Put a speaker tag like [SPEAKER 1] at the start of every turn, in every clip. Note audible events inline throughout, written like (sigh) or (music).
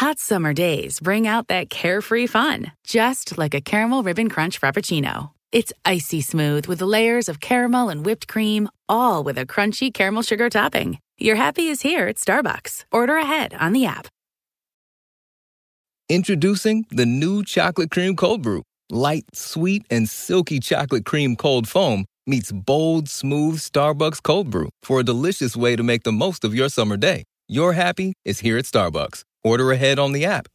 [SPEAKER 1] Hot summer days bring out that carefree fun, just like a caramel ribbon crunch frappuccino. It's icy smooth with layers of caramel and whipped cream, all with a crunchy caramel sugar topping. Your happy is here at Starbucks. Order ahead on the app.
[SPEAKER 2] Introducing the new Chocolate Cream Cold Brew. Light, sweet, and silky chocolate cream cold foam meets bold, smooth Starbucks cold brew for a delicious way to make the most of your summer day. Your happy is here at Starbucks. Order ahead on the app.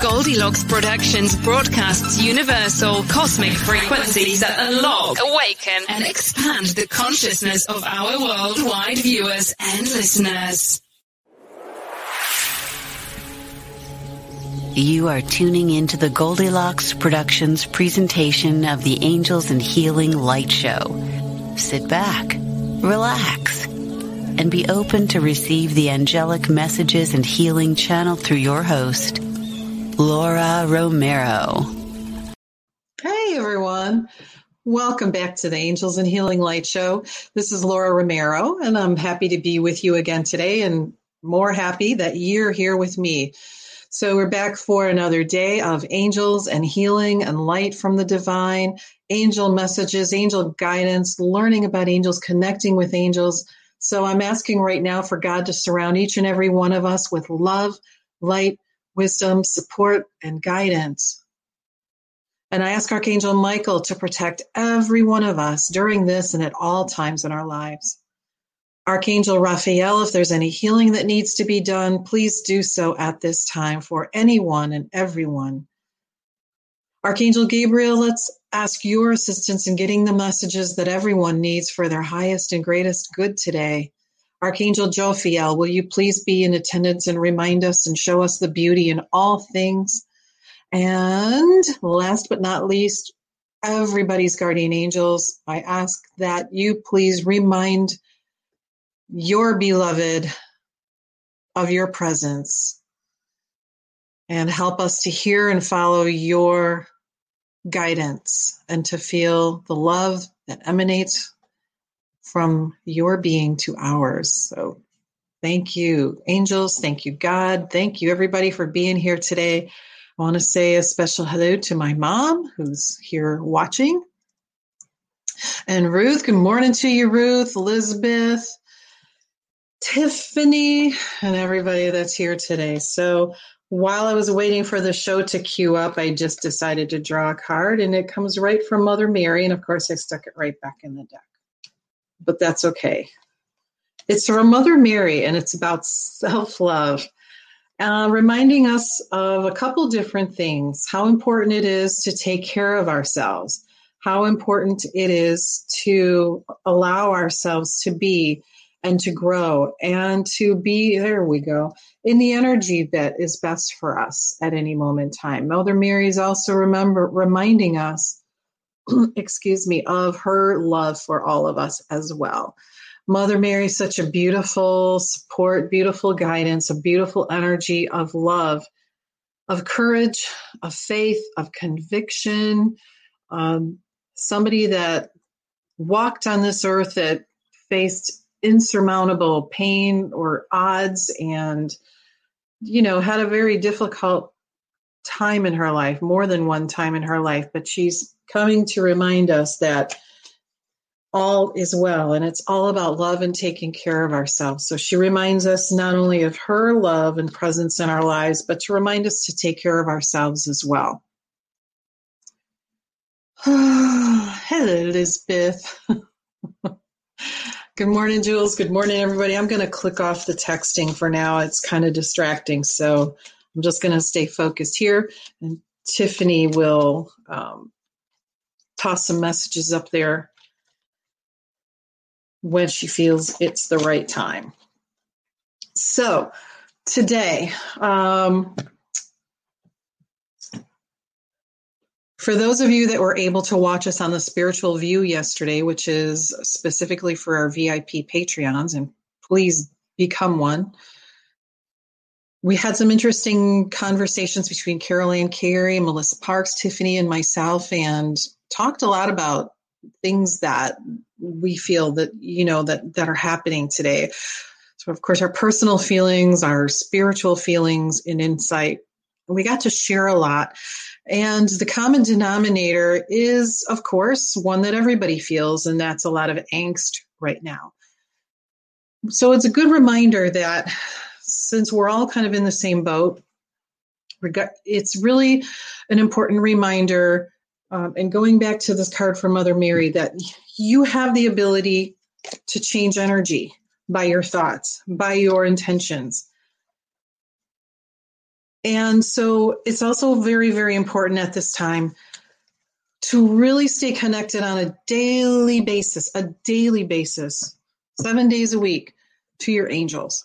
[SPEAKER 3] Goldilocks Productions broadcasts universal cosmic frequencies that unlock, awaken, and expand the consciousness of our worldwide viewers and listeners.
[SPEAKER 4] You are tuning into the Goldilocks Productions presentation of the Angels and Healing Light Show. Sit back, relax, and be open to receive the angelic messages and healing channeled through your host, Laura Romero.
[SPEAKER 5] Hey everyone. Welcome back to the Angels and Healing Light Show. This is Laura Romero, and I'm happy to be with you again today, and more happy that you're here with me. So, we're back for another day of angels and healing and light from the divine, angel messages, angel guidance, learning about angels, connecting with angels. So, I'm asking right now for God to surround each and every one of us with love, light, wisdom, support, and guidance. And I ask Archangel Michael to protect every one of us during this and at all times in our lives. Archangel Raphael, if there's any healing that needs to be done, please do so at this time for anyone and everyone. Archangel Gabriel, let's ask your assistance in getting the messages that everyone needs for their highest and greatest good today. Archangel Jophiel, will you please be in attendance and remind us and show us the beauty in all things? And last but not least, everybody's guardian angels, I ask that you please remind your beloved of your presence and help us to hear and follow your guidance and to feel the love that emanates from your being to ours. So thank you, angels. Thank you, God. Thank you, everybody, for being here today. I want to say a special hello to my mom who's here watching. And Ruth, good morning to you, Ruth, Elizabeth, Tiffany, and everybody that's here today. So while I was waiting for the show to queue up, I just decided to draw a card, and it comes right from Mother Mary. And of course, I stuck it right back in the deck but that's okay. It's from Mother Mary, and it's about self love, uh, reminding us of a couple different things how important it is to take care of ourselves, how important it is to allow ourselves to be and to grow and to be, there we go, in the energy that is best for us at any moment in time. Mother Mary is also remember reminding us (clears throat) excuse me, of her love for all of us as well. Mother Mary, is such a beautiful support, beautiful guidance, a beautiful energy of love, of courage, of faith, of conviction. Um, somebody that walked on this earth that faced insurmountable pain or odds and, you know, had a very difficult time in her life, more than one time in her life, but she's coming to remind us that all is well and it's all about love and taking care of ourselves. So she reminds us not only of her love and presence in our lives, but to remind us to take care of ourselves as well. (sighs) Hello, Elizabeth. (laughs) Good morning, Jules. Good morning, everybody. I'm going to click off the texting for now. It's kind of distracting. So I'm just going to stay focused here. And Tiffany will um, toss some messages up there when she feels it's the right time. So today, um, for those of you that were able to watch us on the spiritual view yesterday, which is specifically for our VIP Patreons, and please become one. We had some interesting conversations between Carol Ann Carey, Melissa Parks, Tiffany, and myself, and talked a lot about things that we feel that you know that that are happening today so of course our personal feelings our spiritual feelings and insight we got to share a lot and the common denominator is of course one that everybody feels and that's a lot of angst right now so it's a good reminder that since we're all kind of in the same boat it's really an important reminder um, and going back to this card from Mother Mary, that you have the ability to change energy by your thoughts, by your intentions. And so it's also very, very important at this time to really stay connected on a daily basis, a daily basis, seven days a week to your angels.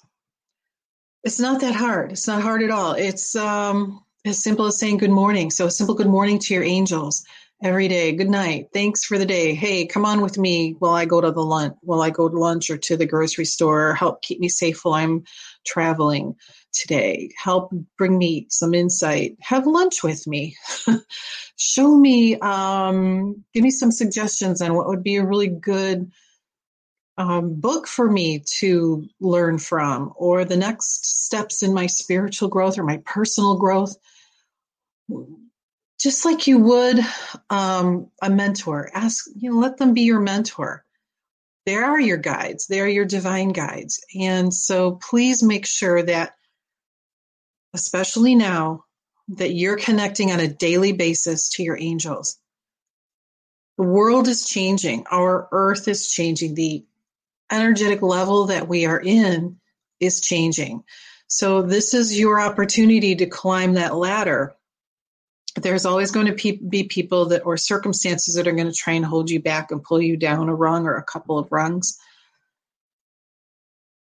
[SPEAKER 5] It's not that hard. It's not hard at all. It's um, as simple as saying good morning. So, a simple good morning to your angels every day. Good night. Thanks for the day. Hey, come on with me while I go to the lunch, while I go to lunch or to the grocery store. Help keep me safe while I'm traveling today. Help bring me some insight. Have lunch with me. (laughs) Show me, um, give me some suggestions on what would be a really good um, book for me to learn from, or the next steps in my spiritual growth or my personal growth. Just like you would um, a mentor, ask, you know, let them be your mentor. They are your guides, they are your divine guides. And so please make sure that, especially now, that you're connecting on a daily basis to your angels. The world is changing. Our earth is changing. The energetic level that we are in is changing. So, this is your opportunity to climb that ladder. There's always going to be people that or circumstances that are going to try and hold you back and pull you down a rung or a couple of rungs.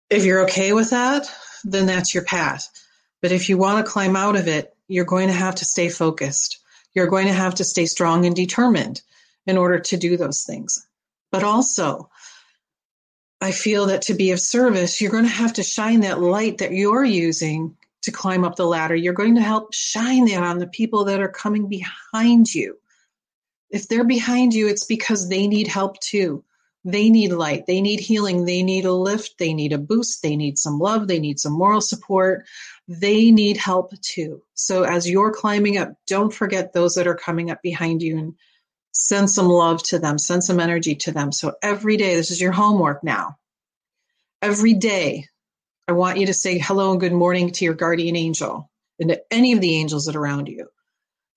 [SPEAKER 5] If you're okay with that, then that's your path. But if you want to climb out of it, you're going to have to stay focused. You're going to have to stay strong and determined in order to do those things. But also, I feel that to be of service, you're going to have to shine that light that you're using to climb up the ladder. You're going to help shine that on the people that are coming behind you. If they're behind you, it's because they need help too. They need light. They need healing. They need a lift. They need a boost. They need some love. They need some moral support. They need help too. So as you're climbing up, don't forget those that are coming up behind you and send some love to them, send some energy to them. So every day, this is your homework now. Every day, I want you to say hello and good morning to your guardian angel and to any of the angels that are around you.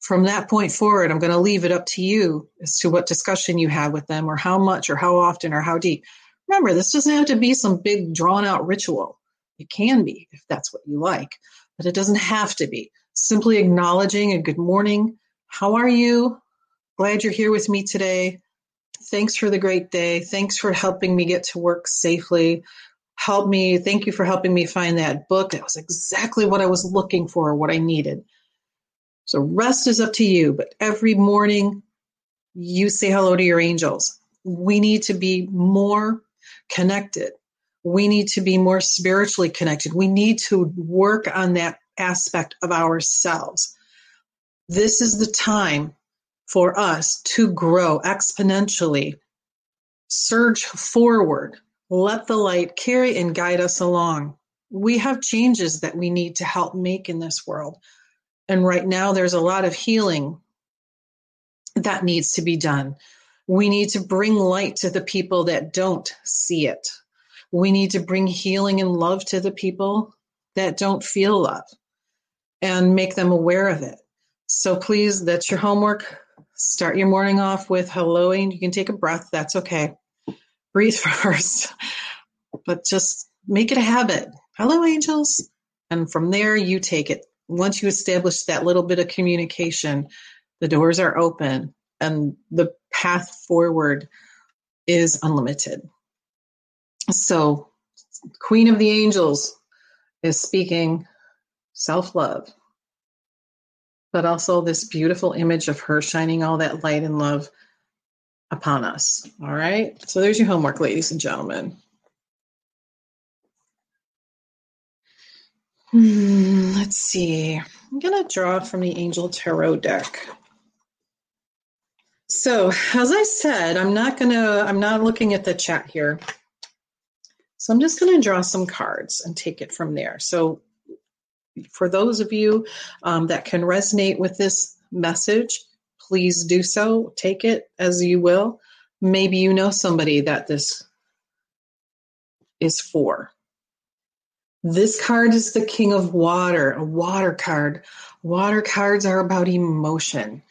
[SPEAKER 5] From that point forward, I'm going to leave it up to you as to what discussion you have with them or how much or how often or how deep. Remember, this doesn't have to be some big drawn out ritual. It can be if that's what you like, but it doesn't have to be. Simply acknowledging a good morning. How are you? Glad you're here with me today. Thanks for the great day. Thanks for helping me get to work safely. Help me. Thank you for helping me find that book. That was exactly what I was looking for, what I needed. So rest is up to you, but every morning you say hello to your angels. We need to be more connected. We need to be more spiritually connected. We need to work on that aspect of ourselves. This is the time for us to grow exponentially, surge forward Let the light carry and guide us along. We have changes that we need to help make in this world. And right now, there's a lot of healing that needs to be done. We need to bring light to the people that don't see it. We need to bring healing and love to the people that don't feel love and make them aware of it. So please, that's your homework. Start your morning off with helloing. you can take a breath. That's okay. Breathe (laughs) first, but just make it a habit. Hello, angels. And from there, you take it. Once you establish that little bit of communication, the doors are open and the path forward is unlimited. So, Queen of the Angels is speaking self love, but also this beautiful image of her shining all that light and love upon us. All right. So, there's your homework, ladies and gentlemen. Hmm, let's see. I'm going to draw from the Angel Tarot deck. So, as I said, I'm not going to, I'm not looking at the chat here. So, I'm just going to draw some cards and take it from there. So, for those of you um, that can resonate with this message, please do so. Take it as you will. Maybe you know somebody that this is for. This card is the King of Water, a water card. Water cards are about emotion.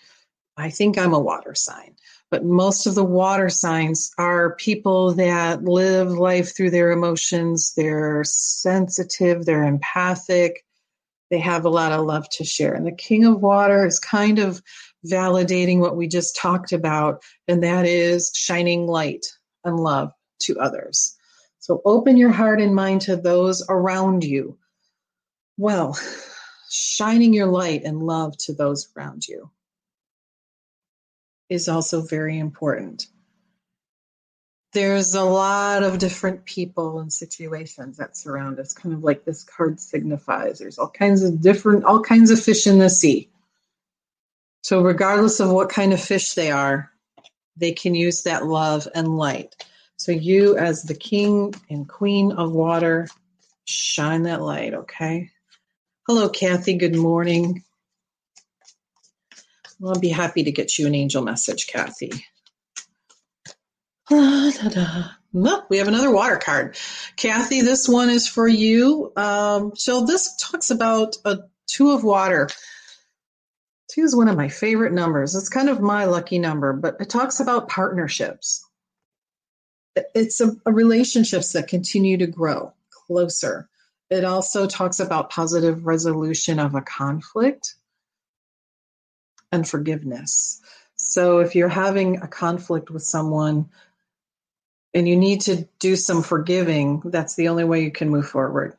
[SPEAKER 5] I think I'm a water sign, but most of the water signs are people that live life through their emotions. They're sensitive, they're empathic, they have a lot of love to share. And the King of Water is kind of validating what we just talked about, and that is shining light and love to others. So open your heart and mind to those around you. Well, shining your light and love to those around you is also very important. There's a lot of different people and situations that surround us, kind of like this card signifies. There's all kinds of different, all kinds of fish in the sea. So, regardless of what kind of fish they are, they can use that love and light. So, you, as the king and queen of water, shine that light, okay? Hello, Kathy. Good morning. I'll be happy to get you an angel message, Kathy. Da, da. Well, we have another water card. Kathy, this one is for you. Um, so this talks about a two of water. Two is one of my favorite numbers. It's kind of my lucky number, but it talks about partnerships. It's a, a relationships that continue to grow closer. It also talks about positive resolution of a conflict and forgiveness. So if you're having a conflict with someone and you need to do some forgiving, that's the only way you can move forward.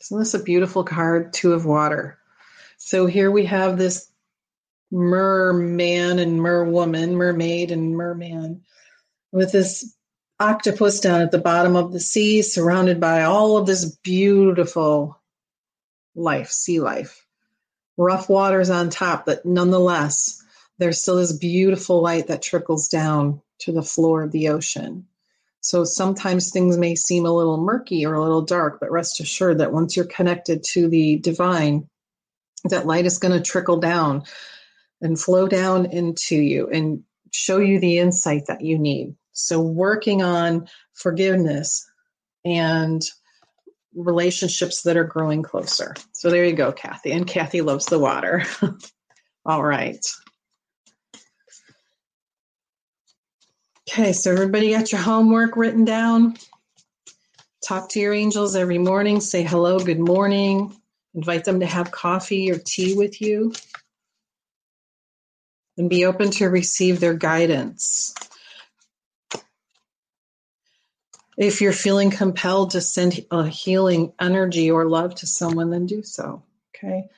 [SPEAKER 5] Isn't this a beautiful card? Two of water. So here we have this merman and merwoman, mermaid and merman, with this octopus down at the bottom of the sea, surrounded by all of this beautiful life, sea life rough waters on top, but nonetheless, there's still this beautiful light that trickles down to the floor of the ocean. So sometimes things may seem a little murky or a little dark, but rest assured that once you're connected to the divine, that light is going to trickle down and flow down into you and show you the insight that you need. So, working on forgiveness and relationships that are growing closer. So there you go, Kathy. And Kathy loves the water. (laughs) All right. Okay, so everybody got your homework written down. Talk to your angels every morning. Say hello, good morning. Invite them to have coffee or tea with you. And be open to receive their guidance. if you're feeling compelled to send a healing energy or love to someone, then do so. Okay.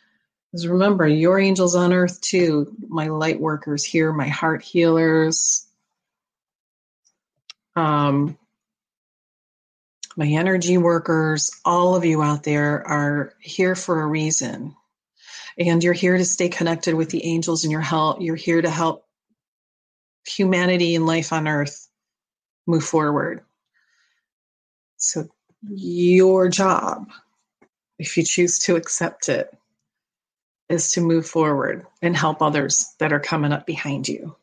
[SPEAKER 5] Because remember, your angels on earth too, my light workers here, my heart healers, um, my energy workers, all of you out there are here for a reason. And you're here to stay connected with the angels and your help. You're here to help humanity and life on earth move forward. So, your job, if you choose to accept it, is to move forward and help others that are coming up behind you.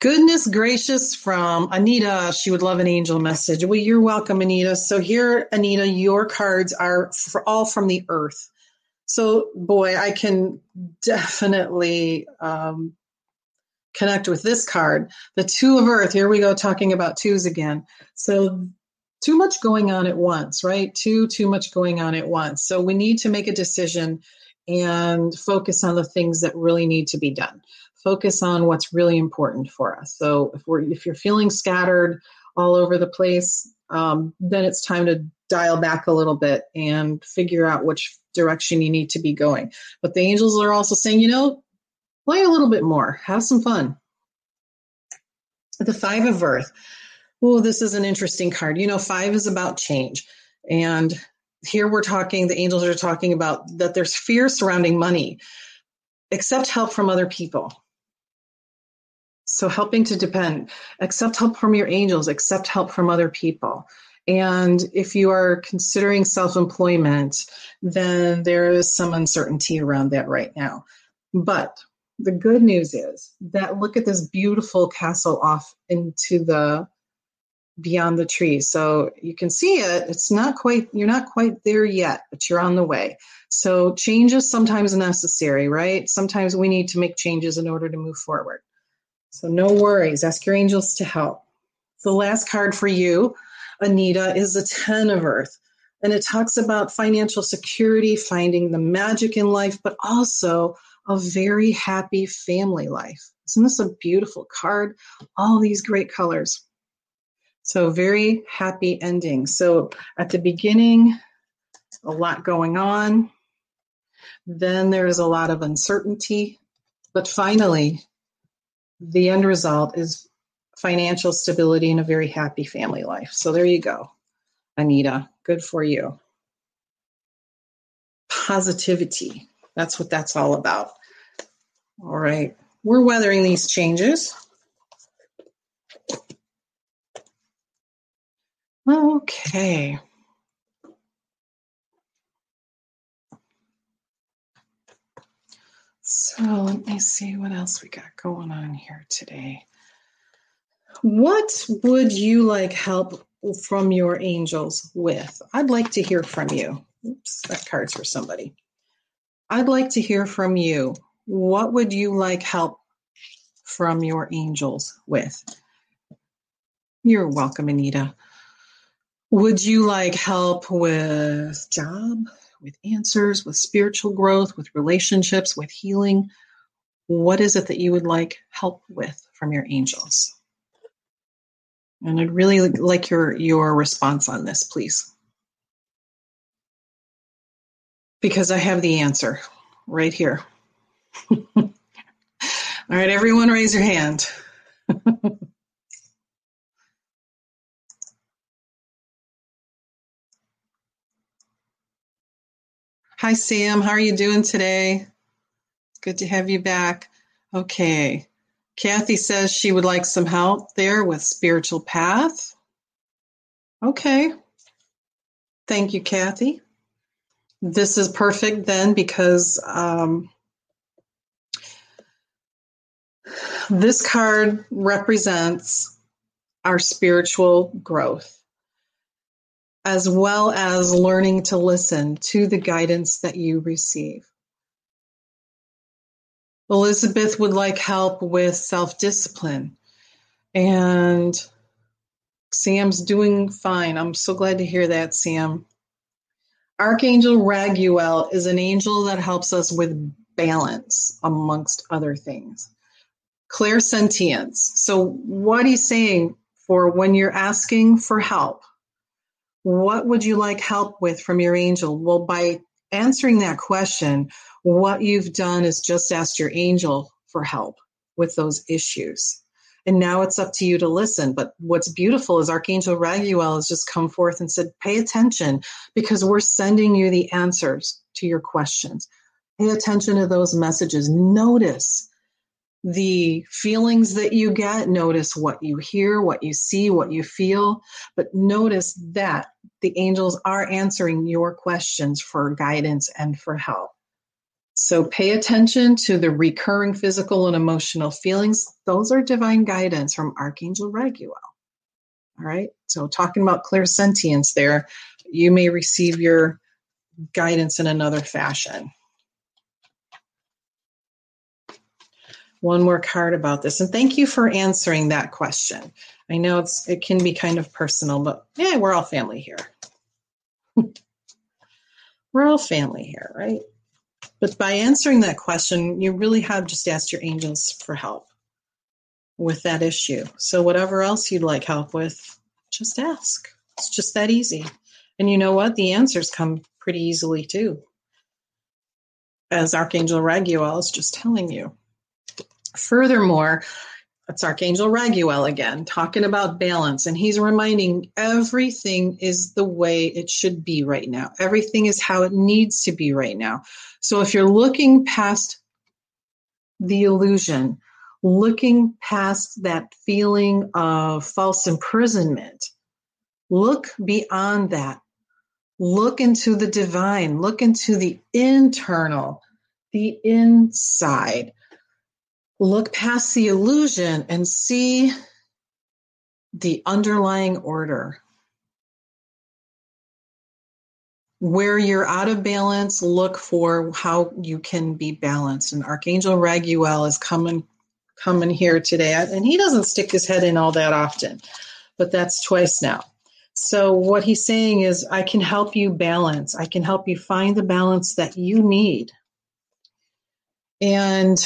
[SPEAKER 5] Goodness gracious from Anita. She would love an angel message. Well, you're welcome, Anita. So, here, Anita, your cards are for all from the earth. So, boy, I can definitely um, connect with this card. The Two of Earth. Here we go, talking about twos again. So, too much going on at once, right? Too, too much going on at once. So, we need to make a decision and focus on the things that really need to be done. Focus on what's really important for us. So, if we're if you're feeling scattered all over the place, um, then it's time to dial back a little bit and figure out which direction you need to be going. But the angels are also saying, you know, play a little bit more, have some fun. The Five of Earth. Oh, this is an interesting card. You know, five is about change. And here we're talking, the angels are talking about that there's fear surrounding money. Accept help from other people. So, helping to depend, accept help from your angels, accept help from other people. And if you are considering self employment, then there is some uncertainty around that right now. But the good news is that look at this beautiful castle off into the beyond the trees. So you can see it. It's not quite, you're not quite there yet, but you're on the way. So change is sometimes necessary, right? Sometimes we need to make changes in order to move forward. So no worries. Ask your angels to help. The last card for you Anita, is the 10 of Earth. And it talks about financial security, finding the magic in life, but also a very happy family life. Isn't this a beautiful card? All these great colors. So, very happy ending. So, at the beginning, a lot going on. Then there's a lot of uncertainty. But finally, the end result is financial stability and a very happy family life. So there you go, Anita. Good for you. Positivity. That's what that's all about. All right. We're weathering these changes. Okay. So let me see what else we got going on here today. What would you like help from your angels with? I'd like to hear from you. Oops, that card's for somebody. I'd like to hear from you. What would you like help from your angels with? You're welcome, Anita. Would you like help with job, with answers, with spiritual growth, with relationships, with healing? What is it that you would like help with from your angels? And I'd really like your your response on this, please. Because I have the answer right here. (laughs) All right, everyone raise your hand. (laughs) Hi, Sam. How are you doing today? Good to have you back. Okay. Kathy says she would like some help there with spiritual path. Okay. Thank you, Kathy. This is perfect then because um, this card represents our spiritual growth as well as learning to listen to the guidance that you receive. Elizabeth would like help with self discipline. And Sam's doing fine. I'm so glad to hear that, Sam. Archangel Raguel is an angel that helps us with balance, amongst other things. Clairsentience. So, what he's saying for when you're asking for help, what would you like help with from your angel? Well, by answering that question, what you've done is just asked your angel for help with those issues. And now it's up to you to listen. But what's beautiful is Archangel Raguel has just come forth and said, pay attention because we're sending you the answers to your questions. Pay attention to those messages. Notice the feelings that you get, notice what you hear, what you see, what you feel, but notice that the angels are answering your questions for guidance and for help. So pay attention to the recurring physical and emotional feelings. Those are divine guidance from Archangel Raguel. All right. So talking about clairsentience there, you may receive your guidance in another fashion. One more card about this. And thank you for answering that question. I know it's it can be kind of personal, but yeah, we're all family here. We're all family here, right? But by answering that question, you really have just asked your angels for help with that issue. So, whatever else you'd like help with, just ask. It's just that easy. And you know what? The answers come pretty easily too. As Archangel Raguel is just telling you. Furthermore, it's Archangel Raguel again, talking about balance. And he's reminding everything is the way it should be right now. Everything is how it needs to be right now. So if you're looking past the illusion, looking past that feeling of false imprisonment, look beyond that. Look into the divine, look into the internal, the inside look past the illusion and see the underlying order. Where you're out of balance, look for how you can be balanced. And Archangel Raguel is coming coming here today, and he doesn't stick his head in all that often, but that's twice now. So what he's saying is, I can help you balance. I can help you find the balance that you need. And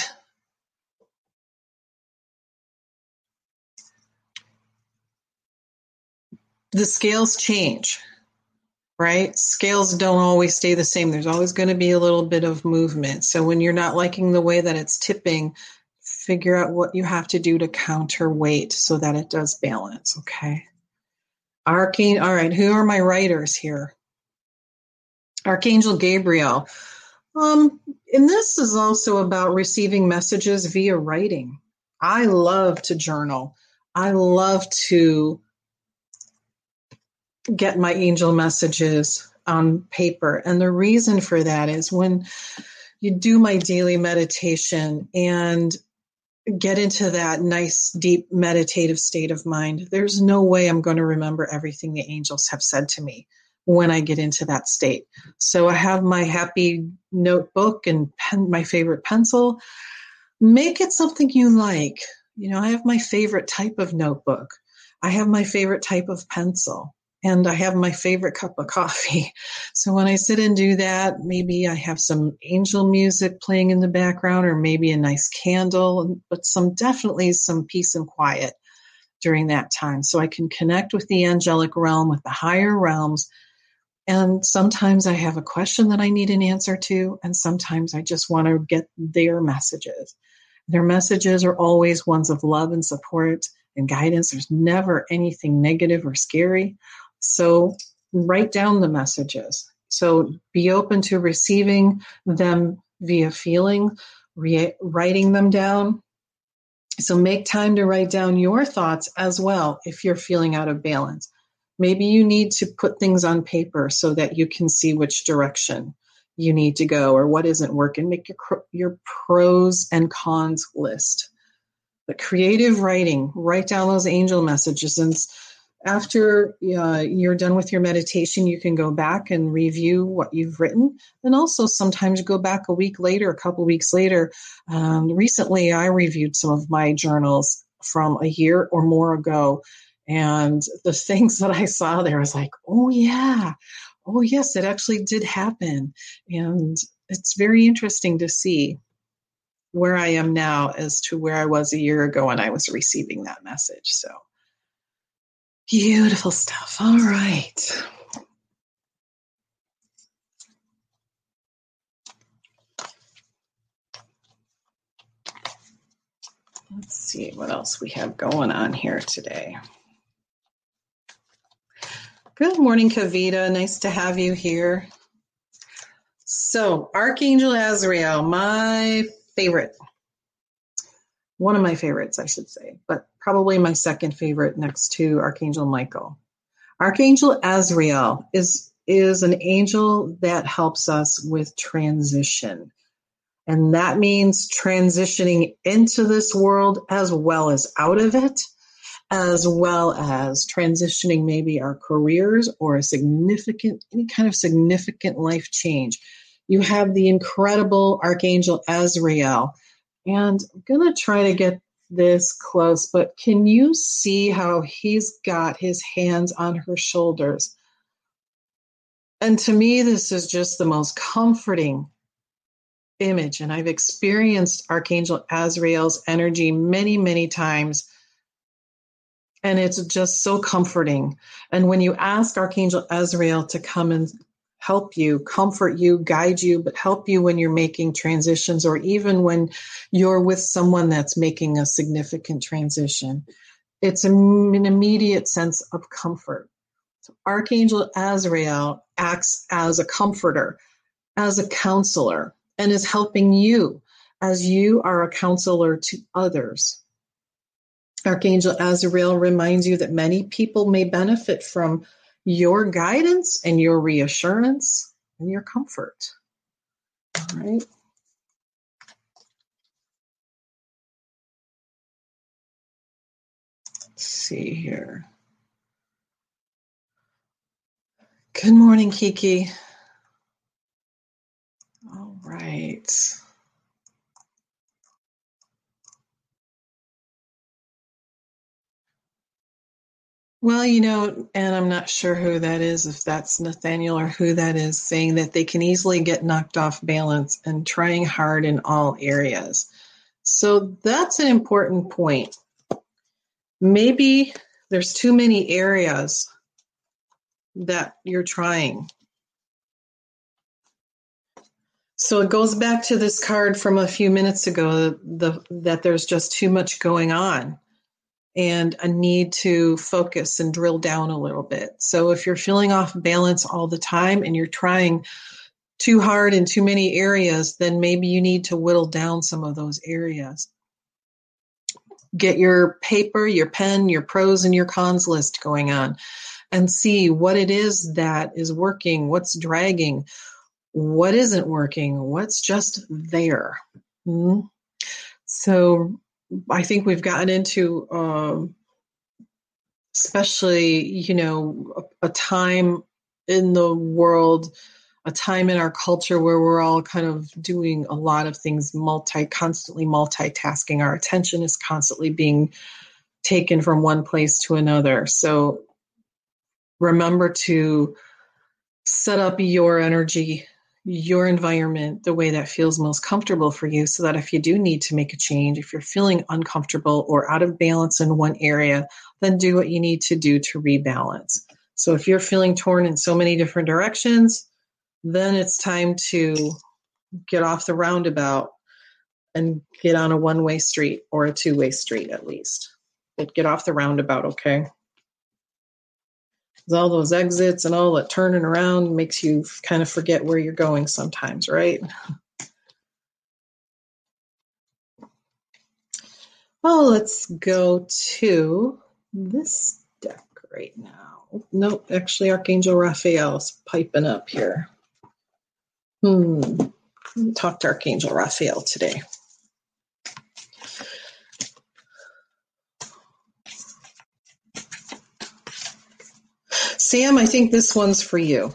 [SPEAKER 5] the scales change, right? Scales don't always stay the same. There's always going to be a little bit of movement. So when you're not liking the way that it's tipping, figure out what you have to do to counterweight so that it does balance, okay? Archangel, all right, who are my writers here? Archangel Gabriel. Um, and this is also about receiving messages via writing. I love to journal. I love to get my angel messages on paper. And the reason for that is when you do my daily meditation and get into that nice, deep meditative state of mind, there's no way I'm going to remember everything the angels have said to me when I get into that state. So I have my happy notebook and pen, my favorite pencil. Make it something you like. You know, I have my favorite type of notebook. I have my favorite type of pencil and I have my favorite cup of coffee. (laughs) So when I sit and do that, maybe I have some angel music playing in the background or maybe a nice candle, but some definitely some peace and quiet during that time. So I can connect with the angelic realm, with the higher realms. And sometimes I have a question that I need an answer to, and sometimes I just want to get their messages. Their messages are always ones of love and support and guidance. There's never anything negative or scary. So write down the messages. So be open to receiving them via feeling, re- writing them down. So make time to write down your thoughts as well if you're feeling out of balance. Maybe you need to put things on paper so that you can see which direction you need to go or what isn't working. Make your your pros and cons list. But creative writing, write down those angel messages and after uh, you're done with your meditation, you can go back and review what you've written. And also sometimes go back a week later, a couple weeks later. Um, recently, I reviewed some of my journals from a year or more ago. And the (laughs) things that I saw there was like, oh, yeah. Oh, yes, it actually did happen. And it's very interesting to see where I am now as to where I was a year ago when I was receiving that message. So Beautiful stuff. All right. Let's see what else we have going on here today. Good morning, Kavita. Nice to have you here. So, Archangel Azrael, my favorite. one of my favorites, I should say, but probably my second favorite next to Archangel Michael. Archangel Azrael is is an angel that helps us with transition. And that means transitioning into this world as well as out of it, as well as transitioning maybe our careers or a significant, any kind of significant life change. You have the incredible Archangel Azrael. And I'm going to try to get this close, but can you see how he's got his hands on her shoulders? And to me, this is just the most comforting image. And I've experienced Archangel Azrael's energy many, many times. And it's just so comforting. And when you ask Archangel Azrael to come and help you, comfort you, guide you, but help you when you're making transitions or even when you're with someone that's making a significant transition, it's an immediate sense of comfort. So Archangel Azrael acts as a comforter, as a counselor, and is helping you as you are a counselor to others. Archangel Azrael reminds you that many people may benefit from your guidance and your reassurance and your comfort. All right. Let's see here. Good morning, Kiki. All right. Well, you know, and I'm not sure who that is, if that's Nathaniel or who that is, saying that they can easily get knocked off balance and trying hard in all areas. So that's an important point. Maybe there's too many areas that you're trying. So it goes back to this card from a few minutes ago the, that there's just too much going on and a need to focus and drill down a little bit. So if you're feeling off balance all the time and you're trying too hard in too many areas, then maybe you need to whittle down some of those areas. Get your paper, your pen, your pros and your cons list going on and see what it is that is working, what's dragging, what isn't working, what's just there. Mm-hmm. So I think we've gotten into, um, especially, you know, a, a time in the world, a time in our culture where we're all kind of doing a lot of things multi, constantly multitasking. Our attention is constantly being taken from one place to another. So remember to set up your energy your environment the way that feels most comfortable for you so that if you do need to make a change, if you're feeling uncomfortable or out of balance in one area, then do what you need to do to rebalance. So if you're feeling torn in so many different directions, then it's time to get off the roundabout and get on a one way street or a two way street at least. But get off the roundabout, okay? All those exits and all that turning around makes you kind of forget where you're going sometimes, right? Well, let's go to this deck right now. Nope, actually, Archangel Raphael's piping up here. Hmm. Talk to Archangel Raphael today. Sam, I think this one's for you.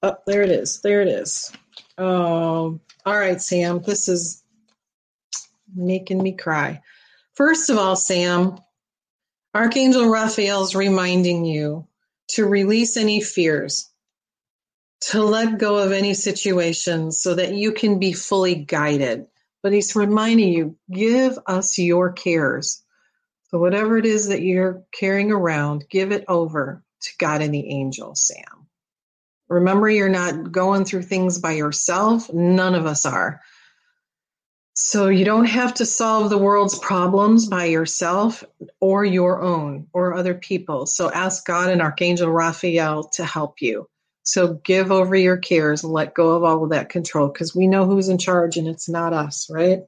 [SPEAKER 5] Oh, there it is. There it is. Oh, all right, Sam. This is making me cry. First of all, Sam, Archangel Raphael's reminding you to release any fears, to let go of any situations so that you can be fully guided. But he's reminding you give us your cares. So, whatever it is that you're carrying around, give it over to God and the angels, Sam. Remember, you're not going through things by yourself. None of us are. So, you don't have to solve the world's problems by yourself or your own or other people. So, ask God and Archangel Raphael to help you. So give over your cares, and let go of all of that control because we know who's in charge and it's not us, right?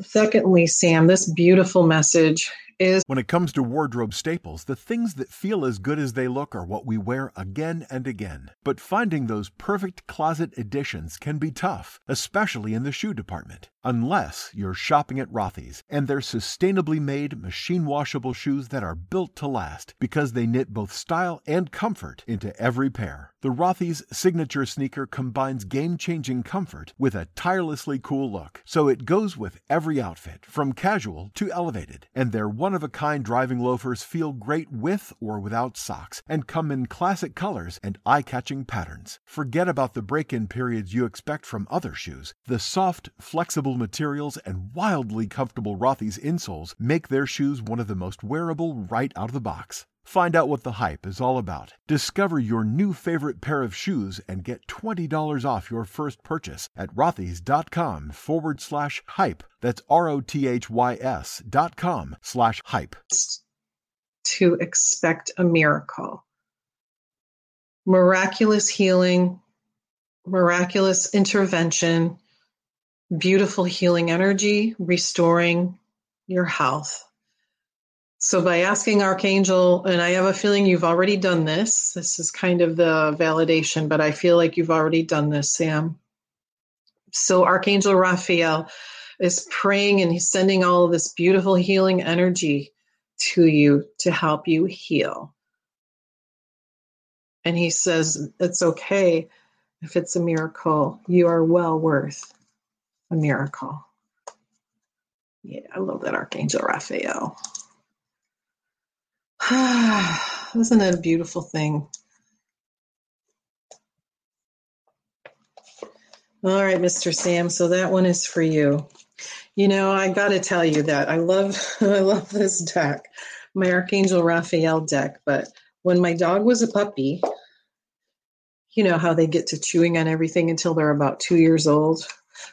[SPEAKER 5] Secondly, Sam, this beautiful message is
[SPEAKER 6] When it comes to wardrobe staples, the things that feel as good as they look are what we wear again and again. But finding those perfect closet additions can be tough, especially in the shoe department. Unless you're shopping at Rothy's and they're sustainably made, machine washable shoes that are built to last because they knit both style and comfort into every pair. The Rothy's signature sneaker combines game changing comfort with a tirelessly cool look, so it goes with every outfit, from casual to elevated. And their one of a kind driving loafers feel great with or without socks and come in classic colors and eye catching patterns. Forget about the break in periods you expect from other shoes. The soft, flexible materials and wildly comfortable Rothy's insoles make their shoes one of the most wearable right out of the box. Find out what the hype is all about. Discover your new favorite pair of shoes and get $20 off your first purchase at rothys.com forward slash hype. That's R O T H Y S dot com slash hype.
[SPEAKER 5] to expect a miracle. Miraculous healing, miraculous intervention, beautiful healing energy, restoring your health. So, by asking Archangel, and I have a feeling you've already done this, this is kind of the validation, but I feel like you've already done this, Sam. So, Archangel Raphael is praying and he's sending all of this beautiful healing energy to you to help you heal. And he says, It's okay if it's a miracle. You are well worth a miracle. Yeah, I love that Archangel Raphael. (sighs) Isn't that a beautiful thing? All right, Mr. Sam. So that one is for you. You know, I got to tell you that I love (laughs) I love this deck, my Archangel Raphael deck. But when my dog was a puppy, you know how they get to chewing on everything until they're about two years old.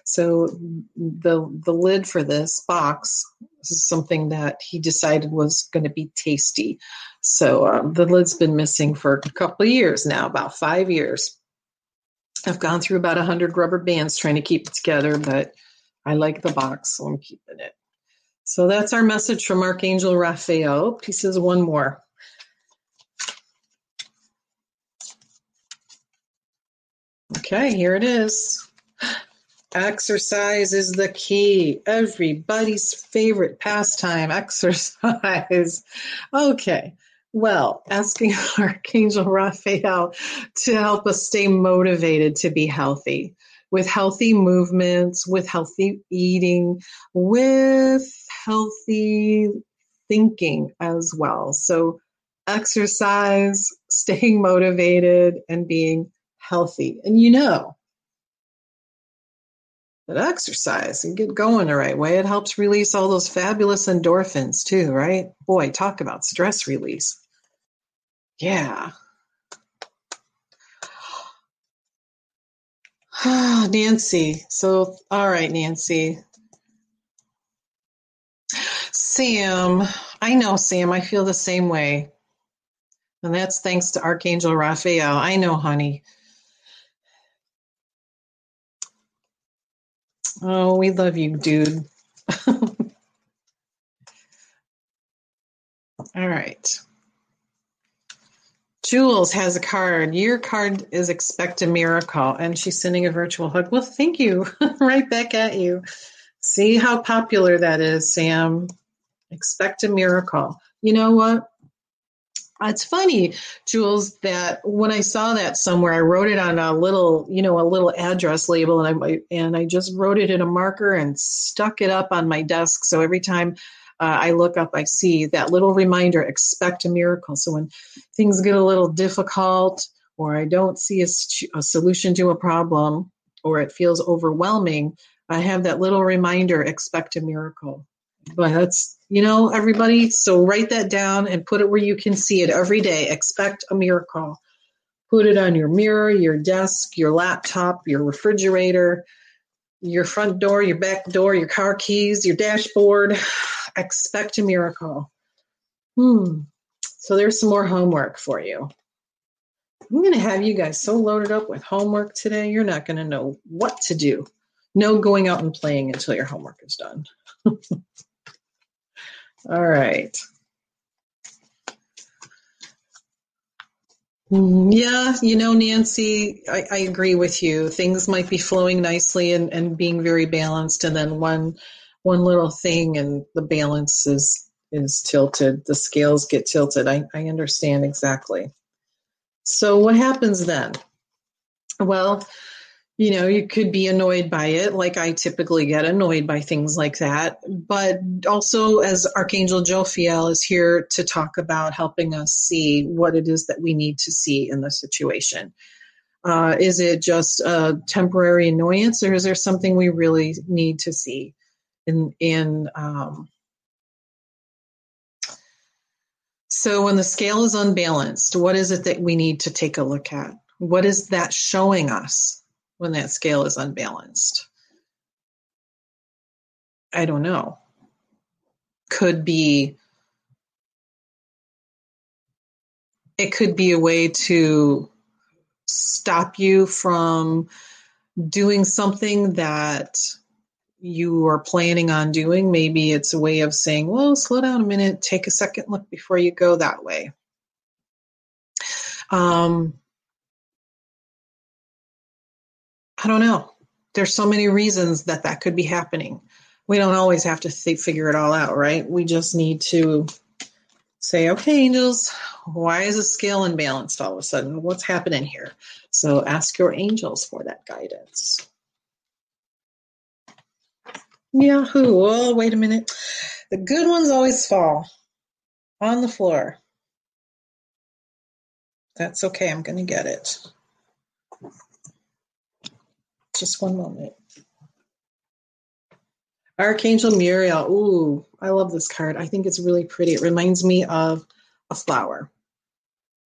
[SPEAKER 5] So the the lid for this box is something that he decided was going to be tasty. So um, the lid's been missing for a couple of years now, about five years. I've gone through about a hundred rubber bands trying to keep it together, but I like the box, so I'm keeping it. So that's our message from Archangel Raphael. He says one more. Okay, here it is. Exercise is the key. Everybody's favorite pastime, (laughs) exercise. Okay. Well, asking (laughs) Archangel Raphael to help us stay motivated to be healthy with healthy movements, with healthy eating, with healthy thinking as well. So, exercise, (laughs) staying motivated, and being healthy. And you know, that exercise and get going the right way, it helps release all those fabulous endorphins too, right? Boy, talk about stress release. Yeah. (sighs) Nancy. So, all right, Nancy. Sam, I know, Sam, I feel the same way. And that's thanks to Archangel Raphael. I know, honey. Oh, we love you, dude. (laughs) All right. Jules has a card. Your card is expect a miracle, and she's sending a virtual hug. Well, thank you. (laughs) right back at you. See how popular that is, Sam. Expect a miracle. You know what? It's funny, Jules, that when I saw that somewhere, I wrote it on a little, you know, a little address label, and I and I just wrote it in a marker and stuck it up on my desk. So every time uh, I look up, I see that little reminder: expect a miracle. So when things get a little difficult, or I don't see a, a solution to a problem, or it feels overwhelming, I have that little reminder: expect a miracle. But that's you know, everybody. So write that down and put it where you can see it every day. Expect a miracle. Put it on your mirror, your desk, your laptop, your refrigerator, your front door, your back door, your car keys, your dashboard. (sighs) Expect a miracle. Hmm. So there's some more homework for you. I'm going to have you guys so loaded up with homework today, you're not going to know what to do. No going out and playing until your homework is done. (laughs) All right. Yeah, you know, Nancy, I, I, agree with you. Things might be flowing nicely and, and being very balanced, and then one one little thing and the balance is is tilted. The scales get tilted. I, I understand exactly. So what happens then? Well, you know, you could be annoyed by it, like I typically get annoyed by things like that. But also, as Archangel Jophiel is here to talk about helping us see what it is that we need to see in the situation. Uh, is it just a temporary annoyance, or is there something we really need to see in in um, so when the scale is unbalanced, what is it that we need to take a look at? What is that showing us? When that scale is unbalanced? I don't know. Could be it could be a way to stop you from doing something that you are planning on doing. Maybe it's a way of saying, well, slow down a minute, take a second look before you go that way. Um, I don't know. There's so many reasons that that could be happening. We don't always have to th- figure it all out, right? We just need to say, okay, angels, why is the scale unbalanced all of a sudden? What's happening here? So ask your angels for that guidance. Yahoo! Oh, wait a minute. The good ones always fall on the floor. That's okay. I'm going to get it. Just one moment. Archangel Muriel. Ooh, I love this card. I think it's really pretty. It reminds me of a flower.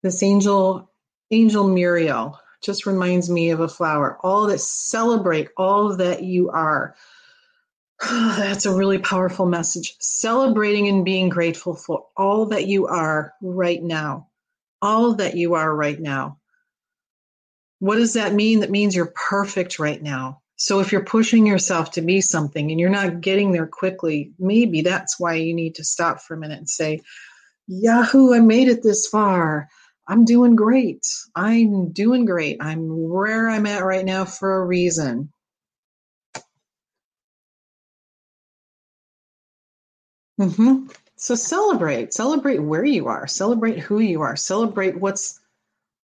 [SPEAKER 5] This angel, Angel Muriel, just reminds me of a flower. All that celebrate all that you are. (sighs) That's a really powerful message. Celebrating and being grateful for all that you are right now. All that you are right now. What does that mean? That means you're perfect right now. So if you're pushing yourself to be something and you're not getting there quickly, maybe that's why you need to stop for a minute and say, Yahoo, I made it this far. I'm doing great. I'm doing great. I'm where I'm at right now for a reason. Mm-hmm. So celebrate. Celebrate where you are. Celebrate who you are. Celebrate what's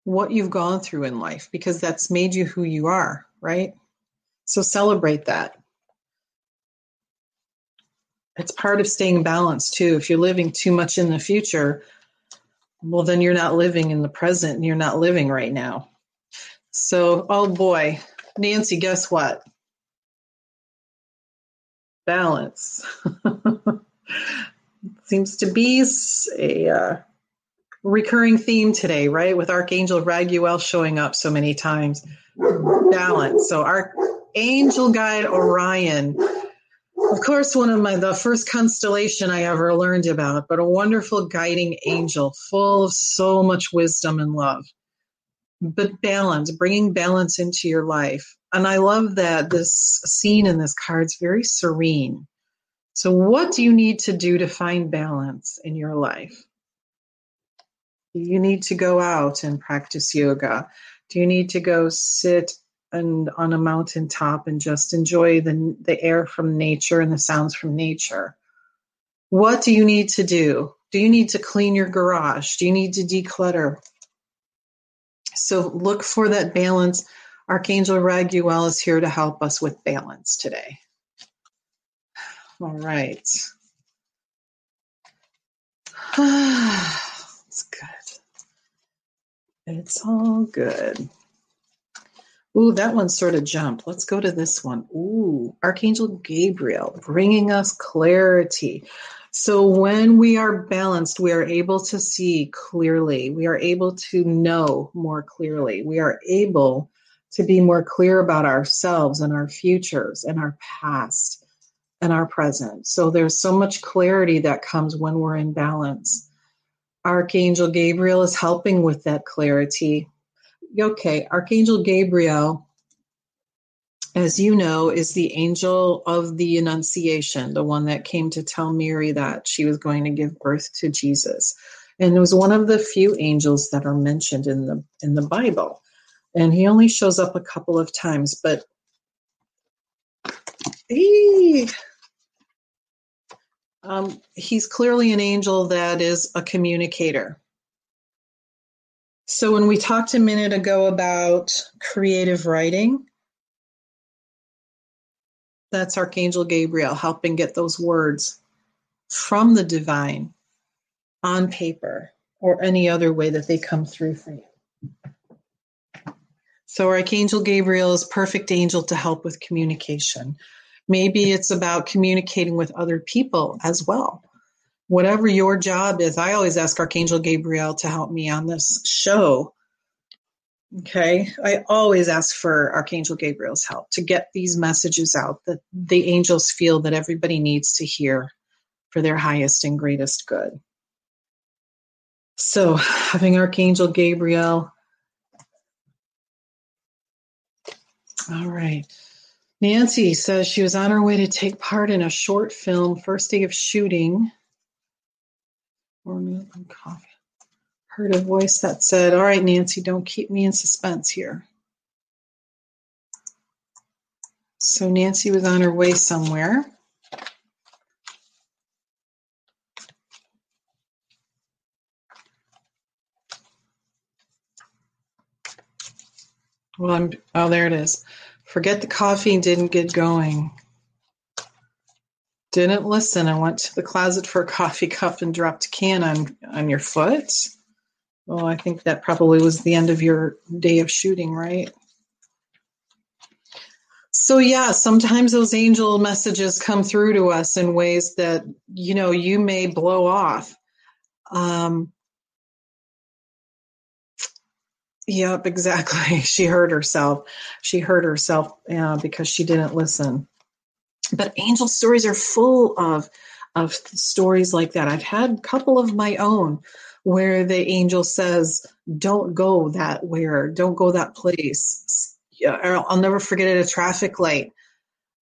[SPEAKER 5] what you've gone through in life because that's made you who you are, right? So celebrate that. It's part of staying balanced too. If you're living too much in the future, well, then you're not living in the present and you're not living right now. So, oh boy, Nancy, guess what? Balance. (laughs) Seems to be a uh, recurring theme today, right? With Archangel Raguel showing up so many times. Balance. So our angel guide Orion, of course, one of my the first constellation I ever learned about, but a wonderful guiding angel, full of so much wisdom and love. But balance, bringing balance into your life. And I love that this scene in this card is very serene. So, what do you need to do to find balance in your life? You need to go out and practice yoga? Do you need to go sit and on a mountaintop and just enjoy the the air from nature and the sounds from nature? What do you need to do? Do you need to clean your garage? Do you need to declutter? So look for that balance. Archangel Raguel is here to help us with balance today. All right. (sighs) (sighs) It's all good. Ooh, that one sort of jumped. Let's go to this one. Ooh, Archangel Gabriel bringing us clarity. So when we are balanced, we are able to see clearly. We are able to know more clearly. We are able to be more clear about ourselves and our futures and our past and our present. So there's so much clarity that comes when we're in balance. Archangel Gabriel is helping with that clarity. okay, Archangel Gabriel, as you know, is the angel of the Annunciation, the one that came to tell Mary that she was going to give birth to Jesus. And it was one of the few angels that are mentioned in the in the Bible. And he only shows up a couple of times, but he um, he's clearly an angel that is a communicator. So when we talked a minute ago about creative writing, that's Archangel Gabriel helping get those words from the divine on paper or any other way that they come through for you. So Archangel Gabriel is perfect angel to help with communication. Maybe it's about communicating with other people as well. Whatever your job is, I always ask Archangel Gabriel to help me on this show. Okay, I always ask for Archangel Gabriel's help to get these messages out that the angels feel that everybody needs to hear for their highest and greatest good. So, having Archangel Gabriel. All right. Nancy says she was on her way to take part in a short film, first day of shooting. Heard a voice that said, All right, Nancy, don't keep me in suspense here. So Nancy was on her way somewhere. Well, I'm, oh, there it is. Forget the coffee and didn't get going. Didn't listen. I went to the closet for a coffee cup and dropped a can on, on your foot. Well, I think that probably was the end of your day of shooting, right? So, yeah, sometimes those angel messages come through to us in ways that, you know, you may blow off. Um, Yep, exactly. (laughs) She hurt herself. She hurt herself uh, because she didn't listen. But angel stories are full of of stories like that. I've had a couple of my own where the angel says, "Don't go that where, don't go that place." I'll never forget at a traffic light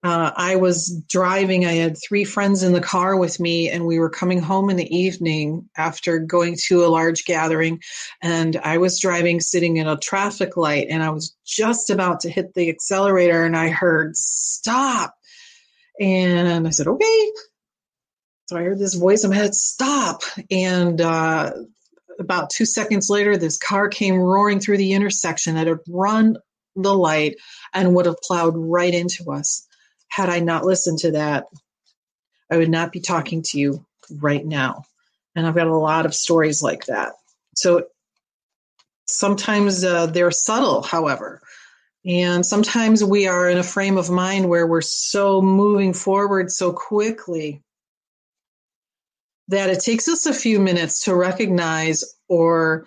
[SPEAKER 5] uh, I was driving. I had three friends in the car with me, and we were coming home in the evening after going to a large gathering. And I was driving, sitting in a traffic light, and I was just about to hit the accelerator, and I heard stop. And I said, okay. So I heard this voice in my head, stop. And uh, about two seconds later, this car came roaring through the intersection that had run the light and would have plowed right into us had I not listened to that, I would not be talking to you right now. And I've got a lot of stories like that. So sometimes uh, they're subtle, however. And sometimes we are in a frame of mind where we're so moving forward so quickly that it takes us a few minutes to recognize or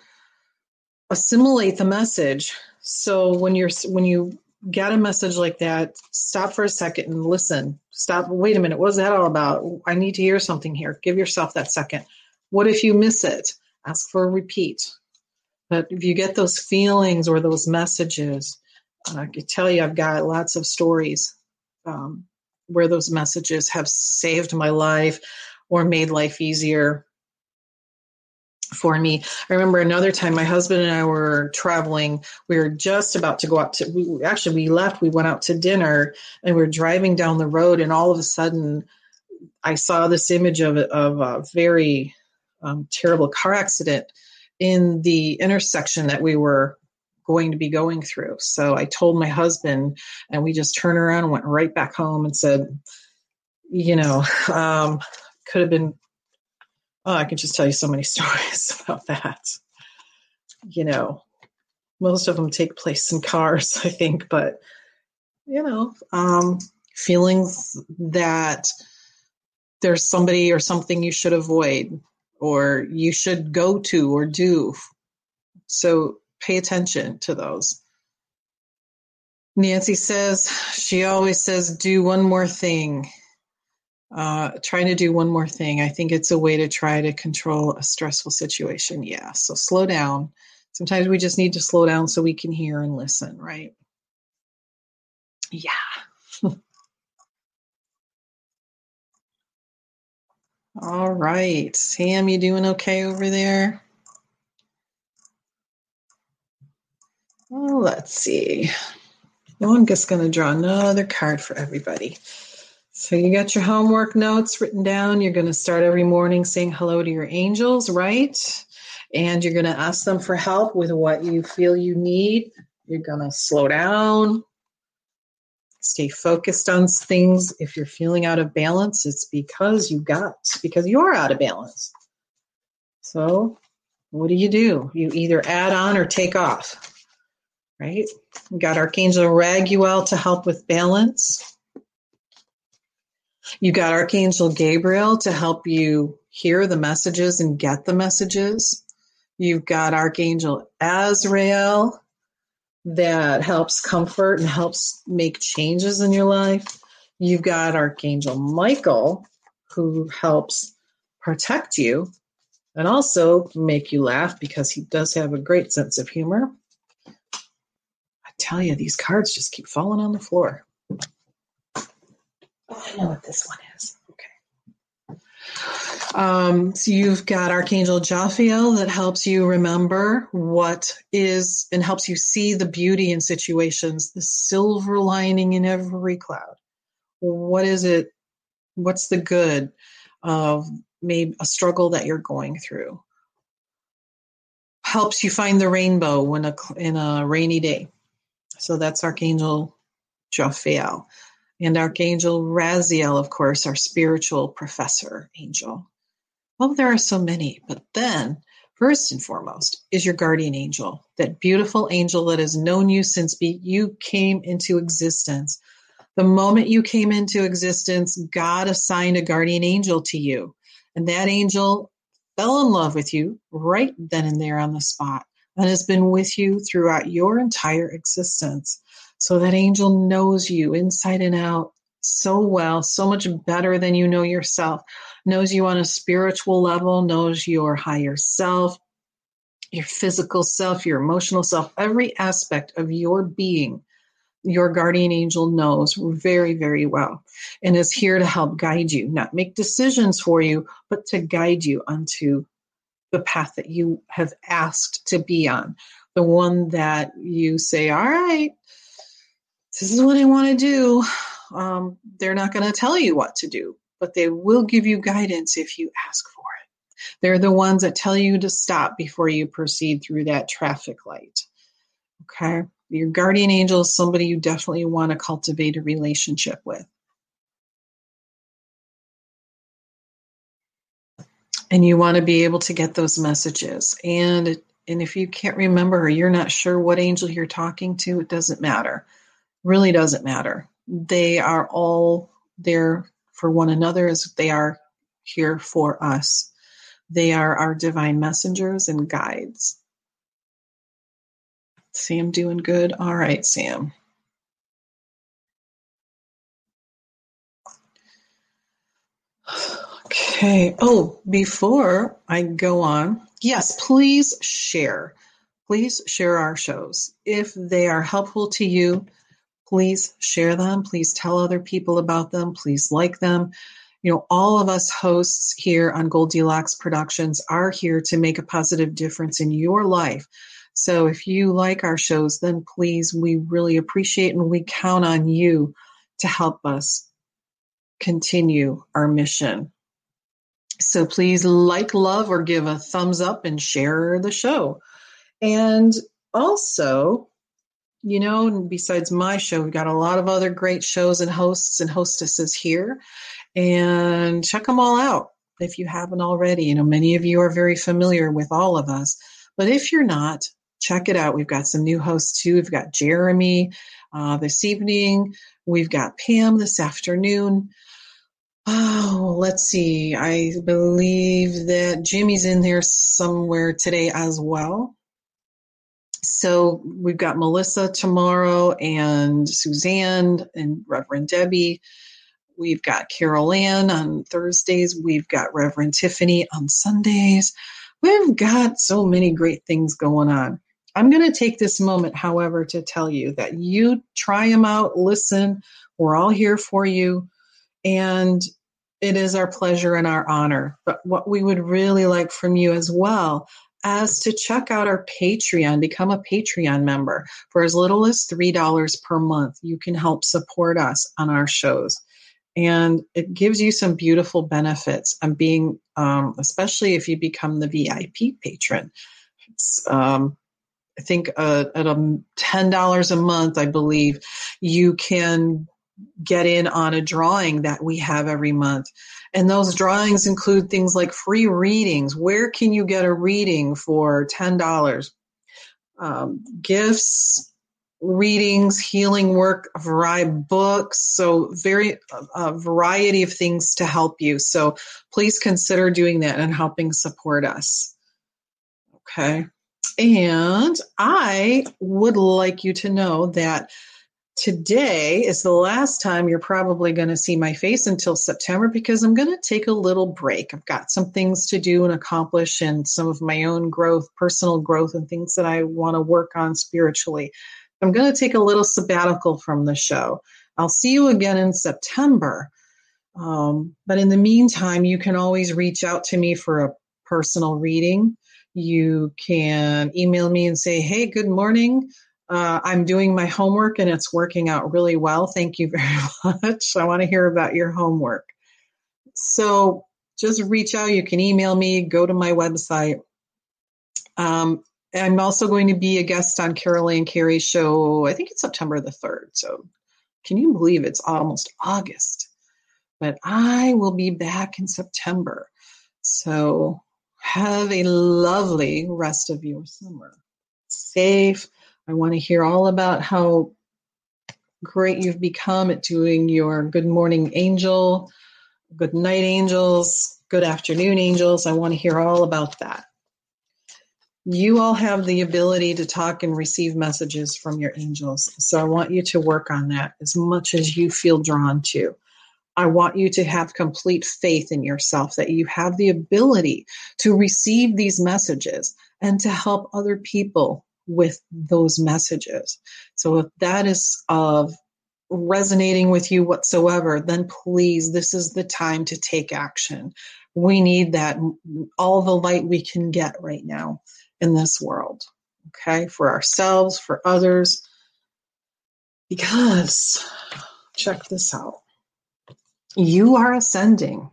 [SPEAKER 5] assimilate the message. So when you're when you get a message like that, stop for a second and listen. Stop. Wait a minute. What is that all about? I need to hear something here. Give yourself that second. What if you miss it? Ask for a repeat. But if you get those feelings or those messages, I can tell you I've got lots of stories um, where those messages have saved my life or made life easier for me. I remember another time my husband and I were traveling. We were just about to go out to we actually we left, we went out to dinner and we were driving down the road and all of a sudden I saw this image of of a very um, terrible car accident in the intersection that we were going to be going through. So I told my husband and we just turned around and went right back home and said, you know, um, could have been Oh, I can just tell you so many (laughs) stories about that. You know, most of them take place in cars, I think, but you know, um, feelings that there's somebody or something you should avoid or you should go to or do. So pay attention to those. Nancy says, she always says, do one more thing uh, trying to do one more thing. I think it's a way to try to control a stressful situation. Yeah. So slow down, Sometimes we just need to slow down so we can hear and listen, right? Yeah. (laughs) All right. Sam, you doing okay over there? Well, let's see. Now I'm just going to draw another card for everybody. So you got your homework notes written down. You're going to start every morning saying hello to your angels, right? And you're going to ask them for help with what you feel you need. You're going to slow down, stay focused on things. If you're feeling out of balance, it's because you got, because you're out of balance. So, what do you do? You either add on or take off, right? We got Archangel Raguel to help with balance. You got Archangel Gabriel to help you hear the messages and get the messages. You've got Archangel Azrael that helps comfort and helps make changes in your life. You've got Archangel Michael, who helps protect you and also make you laugh because he does have a great sense of humor. I tell you, these cards just keep falling on the floor. Oh, I know what this one is. Okay. Um, so you've got Archangel Jophiel that helps you remember what is and helps you see the beauty in situations, the silver lining in every cloud. What is it? What's the good of maybe a struggle that you're going through? Helps you find the rainbow when a, in a rainy day. So that's Archangel Jophiel. And Archangel Raziel, of course, our spiritual professor angel. Well, there are so many, but then, first and foremost, is your guardian angel, that beautiful angel that has known you since you came into existence. The moment you came into existence, God assigned a guardian angel to you, and that angel fell in love with you right then and there on the spot and has been with you throughout your entire existence. So that angel knows you inside and out so well, so much better than you know yourself knows you on a spiritual level, knows your higher self, your physical self, your emotional self, every aspect of your being. Your guardian angel knows very, very well and is here to help guide you, not make decisions for you, but to guide you onto the path that you have asked to be on. The one that you say, All right, this is what I want to do. Um, they're not going to tell you what to do but they will give you guidance if you ask for it. They're the ones that tell you to stop before you proceed through that traffic light. Okay? Your guardian angel is somebody you definitely want to cultivate a relationship with. And you want to be able to get those messages. And and if you can't remember or you're not sure what angel you're talking to, it doesn't matter. Really doesn't matter. They are all there for one another as they are here for us. They are our divine messengers and guides. Sam doing good? All right, Sam. Okay. Oh, before I go on, yes, please share. Please share our shows. If they are helpful to you, please share them. Please tell other people about them. Please like them. You know, all of us hosts here on Goldilocks Productions are here to make a positive difference in your life. So if you like our shows, then please, we really appreciate and we count on you to help us continue our mission. So please like, love, or give a thumbs up and share the show. And also, you know, besides my show, we've got a lot of other great shows and hosts and hostesses here. And check them all out if you haven't already. You know, many of you are very familiar with all of us. But if you're not, check it out. We've got some new hosts too. We've got Jeremy uh, this evening, we've got Pam this afternoon. Oh, let's see. I believe that Jimmy's in there somewhere today as well so we've got Melissa tomorrow and Suzanne and Reverend Debbie. We've got Carol Ann on Thursdays. We've got Reverend Tiffany on Sundays. We've got so many great things going on. I'm going to take this moment, however, to tell you that you try them out, listen. We're all here for you. And it is our pleasure and our honor. But what we would really like from you as well as to check out our Patreon, become a Patreon member. For as little as $3 per month, you can help support us on our shows. And it gives you some beautiful benefits on being, um, especially if you become the VIP patron. Um, I think uh, at a $10 a month, I believe, you can get in on a drawing that we have every month. And those drawings include things like free readings. Where can you get a reading for $10? Um, gifts, readings, healing work, a variety of books. So, very a variety of things to help you. So, please consider doing that and helping support us. Okay. And I would like you to know that today is the last time you're probably going to see my face until September because I'm going to take a little break. I've got some things to do and accomplish and some of my own growth, personal growth, and things that I want to work on spiritually. I'm going to take a little sabbatical from the show. I'll see you again in September. Um, but in the meantime, you can always reach out to me for a personal reading. You can email me and say, hey, good morning. Uh, I'm doing my homework and it's working out really well. Thank you (laughs) very much. I want to hear about your homework. So just reach out. You can email me, go to my website. Um, I'm also going to be a guest on Carol and Carey's show. I think it's September the 3rd. So can you believe it's almost August? But I will be back in September. So have a lovely rest of your summer. Safe I want to hear all about how great you've become at doing your good morning angel, good night angels, good afternoon angels. I want to hear all about that. You all have the ability to talk and receive messages from your angels. So I want you to work on that as much as you feel drawn to. I want you to have complete faith in yourself that you have the ability to receive these messages and to help other people with those messages. So if that is of resonating with you whatsoever, then please, this is the time to take action. We need that, all the light we can get right now in this world, okay, for ourselves, for others. Because, check this out you are ascending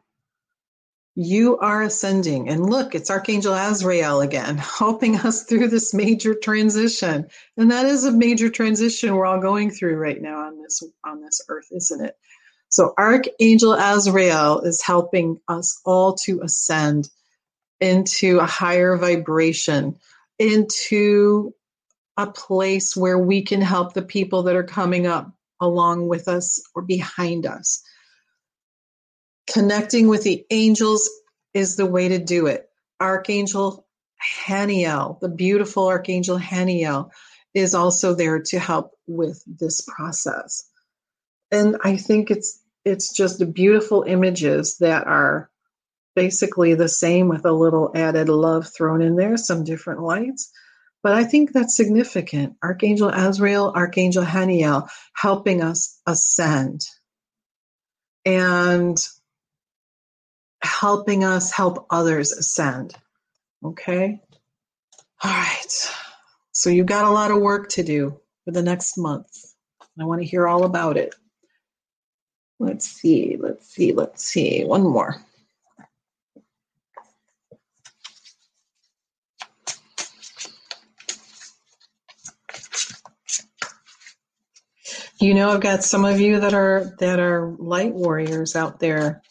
[SPEAKER 5] you are ascending. And look, it's Archangel Azrael again, (laughs) helping us through this major transition. And that is a major transition we're all going through right now on this on this earth, isn't it? So Archangel Azrael is helping us all to ascend into a higher vibration, into a place where we can help the people that are coming up along with us or behind us Connecting with the angels is the way to do it. Archangel Haniel, the beautiful Archangel Haniel, is also there to help with this process. And I think it's it's just the beautiful images that are basically the same with a little added love thrown in there, some different lights. But I think that's significant. Archangel Azrael, Archangel Haniel helping us ascend. And helping us help others ascend. Okay? All right. So you've got a lot of work to do for the next month. I want to hear all about it. Let's see, let's see, let's see. One more. You know, I've got some of you that are that are light warriors out there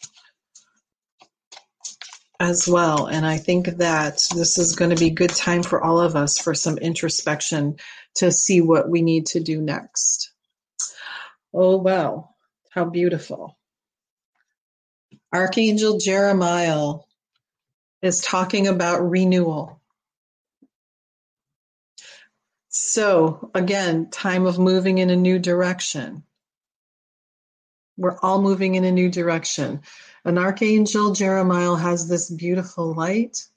[SPEAKER 5] as well. And I think that this is going to be good time for all of us for some introspection to see what we need to do next. Oh, well, how beautiful. Archangel Jeremiah is talking about renewal. So, again, time of moving in a new direction. We're all moving in a new direction. An archangel Jeremiah has this beautiful light,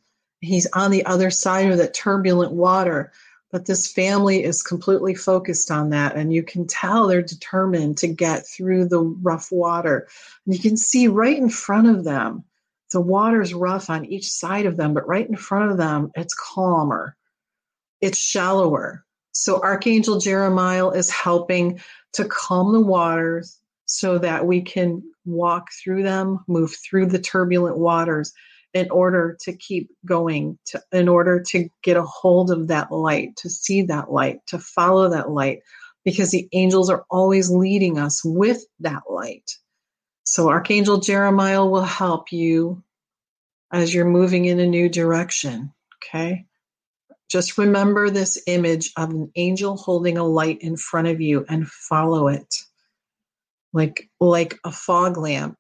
[SPEAKER 5] He's on the other side of that turbulent water. But this family is completely focused on that. And you can tell they're determined to get through the rough water. And you can see right in front of them, the water's rough on each side of them, but right in front of them, it's calmer, it's shallower. So Archangel Jeremiah is helping to calm the waters so that we can walk through them, move through the turbulent waters in order to keep going, to, in order to get a hold of that light, to see that light, to follow that light, because the angels are always leading us with that light. So Archangel Jeremiah will help you as you're moving in a new direction. Okay. Just remember this image of an angel holding a light in front of you and follow it like like a fog lamp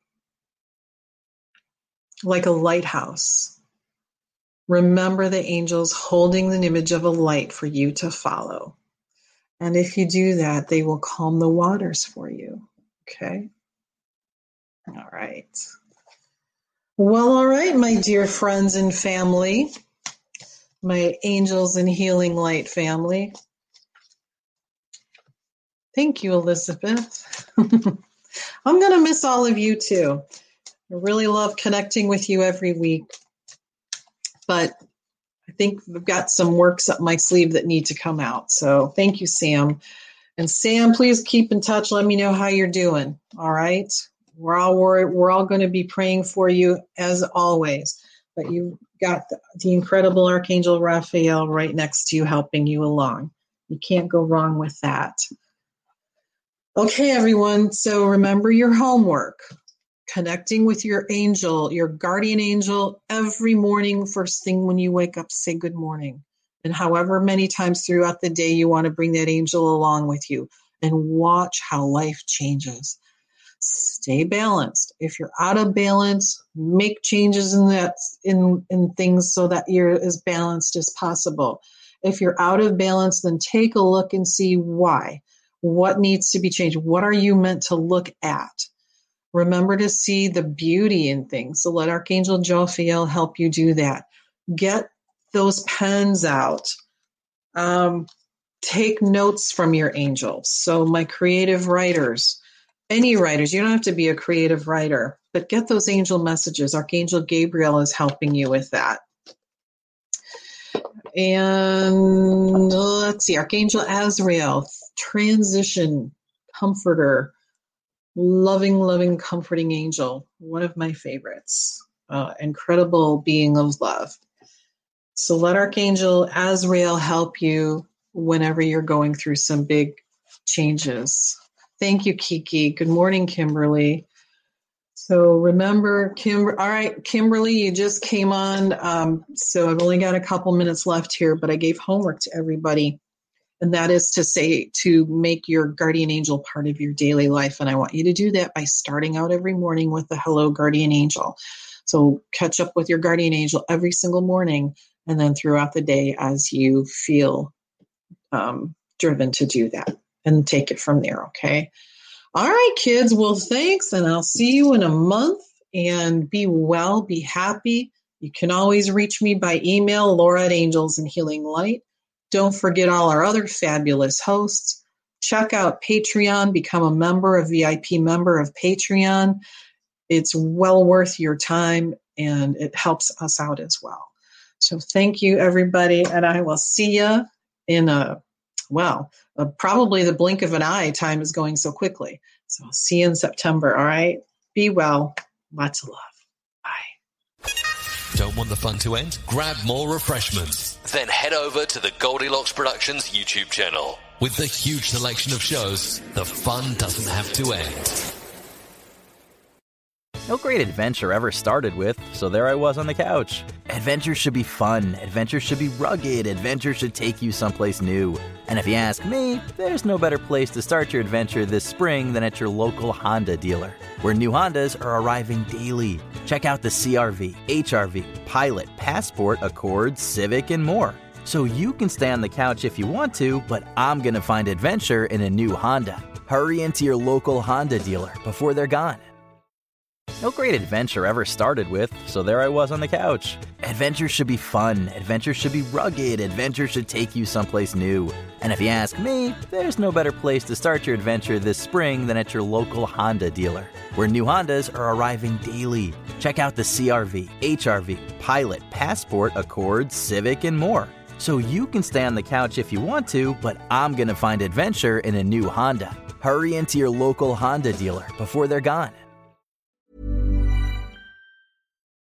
[SPEAKER 5] like a lighthouse. Remember the angels holding the image of a light for you to follow. And if you do that, they will calm the waters for you. Okay? All right. Well, all right, my dear friends and family, my angels and healing light family. Thank you, Elizabeth. (laughs) I'm going to miss all of you too. I really love connecting with you every week. But I think we've got some works up my sleeve that need to come out. So thank you, Sam. And Sam, please keep in touch. Let me know how you're doing. All right. We're all we're, we're all going to be praying for you as always. But you've got the, the incredible Archangel Raphael right next to you, helping you along. You can't go wrong with that. Okay, everyone. So remember your homework connecting with your angel, your guardian angel, every morning, first thing when you wake up, say good morning. And however many times throughout the day you want to bring that angel along with you and watch how life changes. Stay balanced. If you're out of balance, make changes in that in, in things so that you're as balanced as possible. If you're out of balance, then take a look and see why. What needs to be changed? What are you meant to look at? Remember to see the beauty in things. So let Archangel Jophiel help you do that. Get those pens out. Um, take notes from your angels. So, my creative writers, any writers, you don't have to be a creative writer, but get those angel messages. Archangel Gabriel is helping you with that. And let's see, Archangel Azrael, transition, comforter, loving, loving, comforting angel, one of my favorites, uh, incredible being of love. So let Archangel Azrael help you whenever you're going through some big changes. Thank you, Kiki. Good morning, Kimberly. So remember, Kim. All right, Kimberly, you just came on. Um, so I've only got a couple minutes left here, but I gave homework to everybody and that is to say to make your guardian angel part of your daily life and i want you to do that by starting out every morning with the hello guardian angel so catch up with your guardian angel every single morning and then throughout the day as you feel um, driven to do that and take it from there okay all right kids well thanks and i'll see you in a month and be well be happy you can always reach me by email laura at angels and healing light don't forget all our other fabulous hosts. Check out Patreon, become a member, a VIP member of Patreon. It's well worth your time and it helps us out as well. So thank you, everybody, and I will see you in a, well, a, probably the blink of an eye. Time is going so quickly. So I'll see you in September, all right? Be well. Lots of love. Bye.
[SPEAKER 7] Don't want the fun to end? Grab more refreshments. Then head over to the Goldilocks Productions YouTube channel. With the huge selection of shows, the fun doesn't have to end.
[SPEAKER 8] No great adventure ever started with, so there I was on the couch. Adventure should be fun, adventure should be rugged, adventure should take you someplace new. And if you ask me, there's no better place to start your adventure this spring than at your local Honda dealer, where new Hondas are arriving daily. Check out the CRV, HRV, Pilot, Passport, Accord, Civic, and more. So you can stay on the couch if you want to, but I'm gonna find adventure in a new Honda. Hurry into your local Honda dealer before they're gone. No great adventure ever started with, so there I was on the couch. Adventure should be fun, adventure should be rugged, adventure should take you someplace new. And if you ask me, there's no better place to start your adventure this spring than at your local Honda dealer, where new Hondas are arriving daily. Check out the CRV, HRV, Pilot, Passport, Accord, Civic, and more. So you can stay on the couch if you want to, but I'm gonna find adventure in a new Honda. Hurry into your local Honda dealer before they're gone.